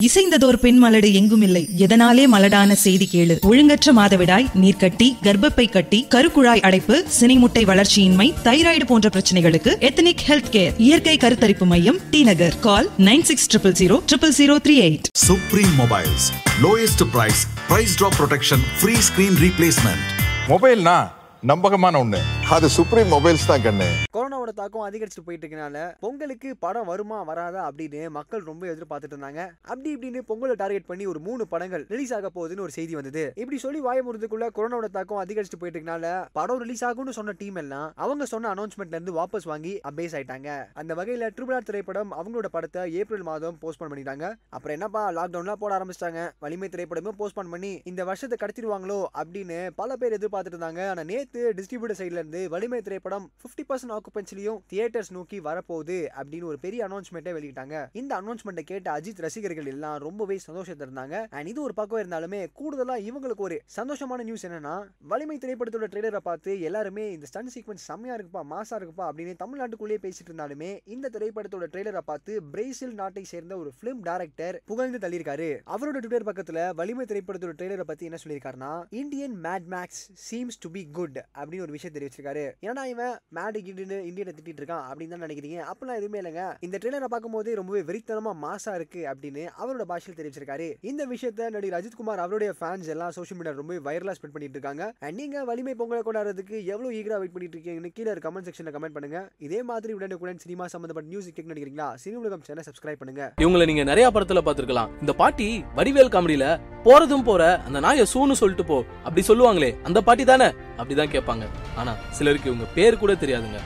இசைந்ததோர் பெண் மலடு எங்கும் இல்லை. எதனாலே மலடான செய்தி கேளு. ஒழுங்கற்ற மாதவிடாய் நீர்க்கட்டி கர்ப்பப்பை கட்டி கருக்குழாய் அடைப்பு சினைமுட்டை வளர்ச்சியின்மை தைராய்டு போன்ற பிரச்சனைகளுக்கு எத்தனிக் ஹெல்த் கேர். இயற்கை கருத்தரிப்பு மையம் T Nagar. Call nine six triple zero triple zero three eight. Supreme Mobiles. Lowest price, price drop protection, free screen replacement. மொபைல்னா நம்பகமான ஒண்ணு. அது சுப்ரீம் மொபைல்ஸ் தான் கண்ணு. கொரோனாவோட தாக்கம் அதிகரிச்சுட்டு போயிட்டு இருக்கனால பொங்கலுக்கு படம் வருமா வராதா அப்படின்னு மக்கள் ரொம்ப எதிர்பார்த்துட்டு இருந்தாங்க அப்படி இப்படின்னு பொங்கலை டார்கெட் பண்ணி ஒரு மூணு படங்கள் ரிலீஸ் ஆக போகுதுன்னு ஒரு செய்தி வந்தது. இப்படி சொல்லி வாய முறதுக்குள்ள கொரோனாவோட தாக்கம் அதிகரிச்சுட்டு போயிட்டு இருக்கனால படம் ரிலீஸ் ஆகும்னு சொன்ன டீம் எல்லாம் அவங்க சொன்ன அனௌன்ஸ்மெண்ட்ல இருந்து வாபஸ் வாங்கி அபேஸ் ஆயிட்டாங்க. அந்த வகையில ட்ரிபிள் ஆர் திரைப்படம் அவங்களோட படத்தை ஏப்ரல் மாதம் போஸ்ட்போன் பண்ணிட்டாங்க. அப்புறம் என்னப்பா லாக்டவுன்லாம் போட ஆரம்பிச்சிட்டாங்க. வலிமை திரைப்படமும் போஸ்ட்போன் பண்ணி இந்த வருஷத்தை கடத்திடுவாங்களோ அப்படின்னு பல பேர் எதிர்பார்த்துட்டு இருந்தாங்க ஆனா நேத்து டிஸ்ட்ரிபியூட்டர் சைட்ல இருந்து வலிமை திரைப்படம் பிப்டி பர்சன்ட் ஆக்குபென்சில் ஆக்குபென்சிலையும் தியேட்டர்ஸ் நோக்கி வரப்போகுது அப்படின்னு ஒரு பெரிய அனௌன்ஸ்மெண்ட்டை வெளியிட்டாங்க. இந்த அனௌன்ஸ்மெண்ட்டை கேட்ட அஜித் ரசிகர்கள் எல்லாம் ரொம்பவே சந்தோஷத்தை இருந்தாங்க. அண்ட் இது ஒரு பக்கம் இருந்தாலுமே கூடுதலா இவங்களுக்கு ஒரு சந்தோஷமான நியூஸ் என்னன்னா வலிமை திரைப்படத்தோட ட்ரெய்லரை பார்த்து எல்லாருமே இந்த ஸ்டன் சீக்வன்ஸ் செம்மையா இருக்குப்பா மாசா இருக்குப்பா அப்படின்னு தமிழ்நாட்டுக்குள்ளேயே பேசிட்டு இருந்தாலுமே இந்த திரைப்படத்தோட ட்ரெய்லரை பார்த்து பிரேசில் நாட்டை சேர்ந்த ஒரு பிலிம் டைரக்டர் புகழ்ந்து தள்ளியிருக்காரு. அவரோட ட்விட்டர் பக்கத்துல வலிமை திரைப்படத்தோட ட்ரெய்லரை பத்தி என்ன சொல்லியிருக்காருன்னா Indian Mad Max seems to be good அப்படின்னு ஒரு விஷயம் தெரிவிச்சிருக்காரு. ஏன்னா இவன் மேடு கிடுன்னு இந்தியனை திட்டிட்டு இருக்கான் அப்படின்னு தான் நினைக்கிறீங்க. அப்படிலாம் எதுவுமே இல்லைங்க. இந்த ட்ரெய்லரை பார்க்கும்போது ரொம்பவே வெறித்தனமா மாசா இருக்கு அப்படின்னு அவரோட பாஷையில் தெரிவிச்சிருக்காரு. இந்த விஷயத்த நடிகர் அஜித்குமார் அவருடைய ஃபேன்ஸ் எல்லாம் சோஷியல் மீடியா ரொம்பவே வைரலா ஸ்ப்ரெட் பண்ணிட்டு இருக்காங்க. நீங்க வலிமை பொங்கலை கொண்டாடுறதுக்கு எவ்வளவு ஈகரா வெயிட் பண்ணிட்டு இருக்கீங்கன்னு கீழே கமெண்ட் செக்ஷன்ல கமெண்ட் பண்ணுங்க. இதே மாதிரி உடனுக்குடன் சினிமா சம்பந்தப்பட்ட நியூஸ் கேட்க நினைக்கிறீங்களா? சினி உலகம் சேனல் சப்ஸ்கிரைப் பண்ணுங்க. இவங்களை நீங்க நிறைய படத்துல பாத்துருக்கலாம் இந்த பாட்டி வடிவேல் காமெடியில போறதும் போற அந்த நாய சூன்னு சொல்லிட்டு போ அப்படி சொல்லுவாங்களே அந்த பாட்டி தானே? அப்படிதான் கேட்பாங்க. ஆனா சிலருக்கு இவங்க பேர் கூட தெரியாதுங்க.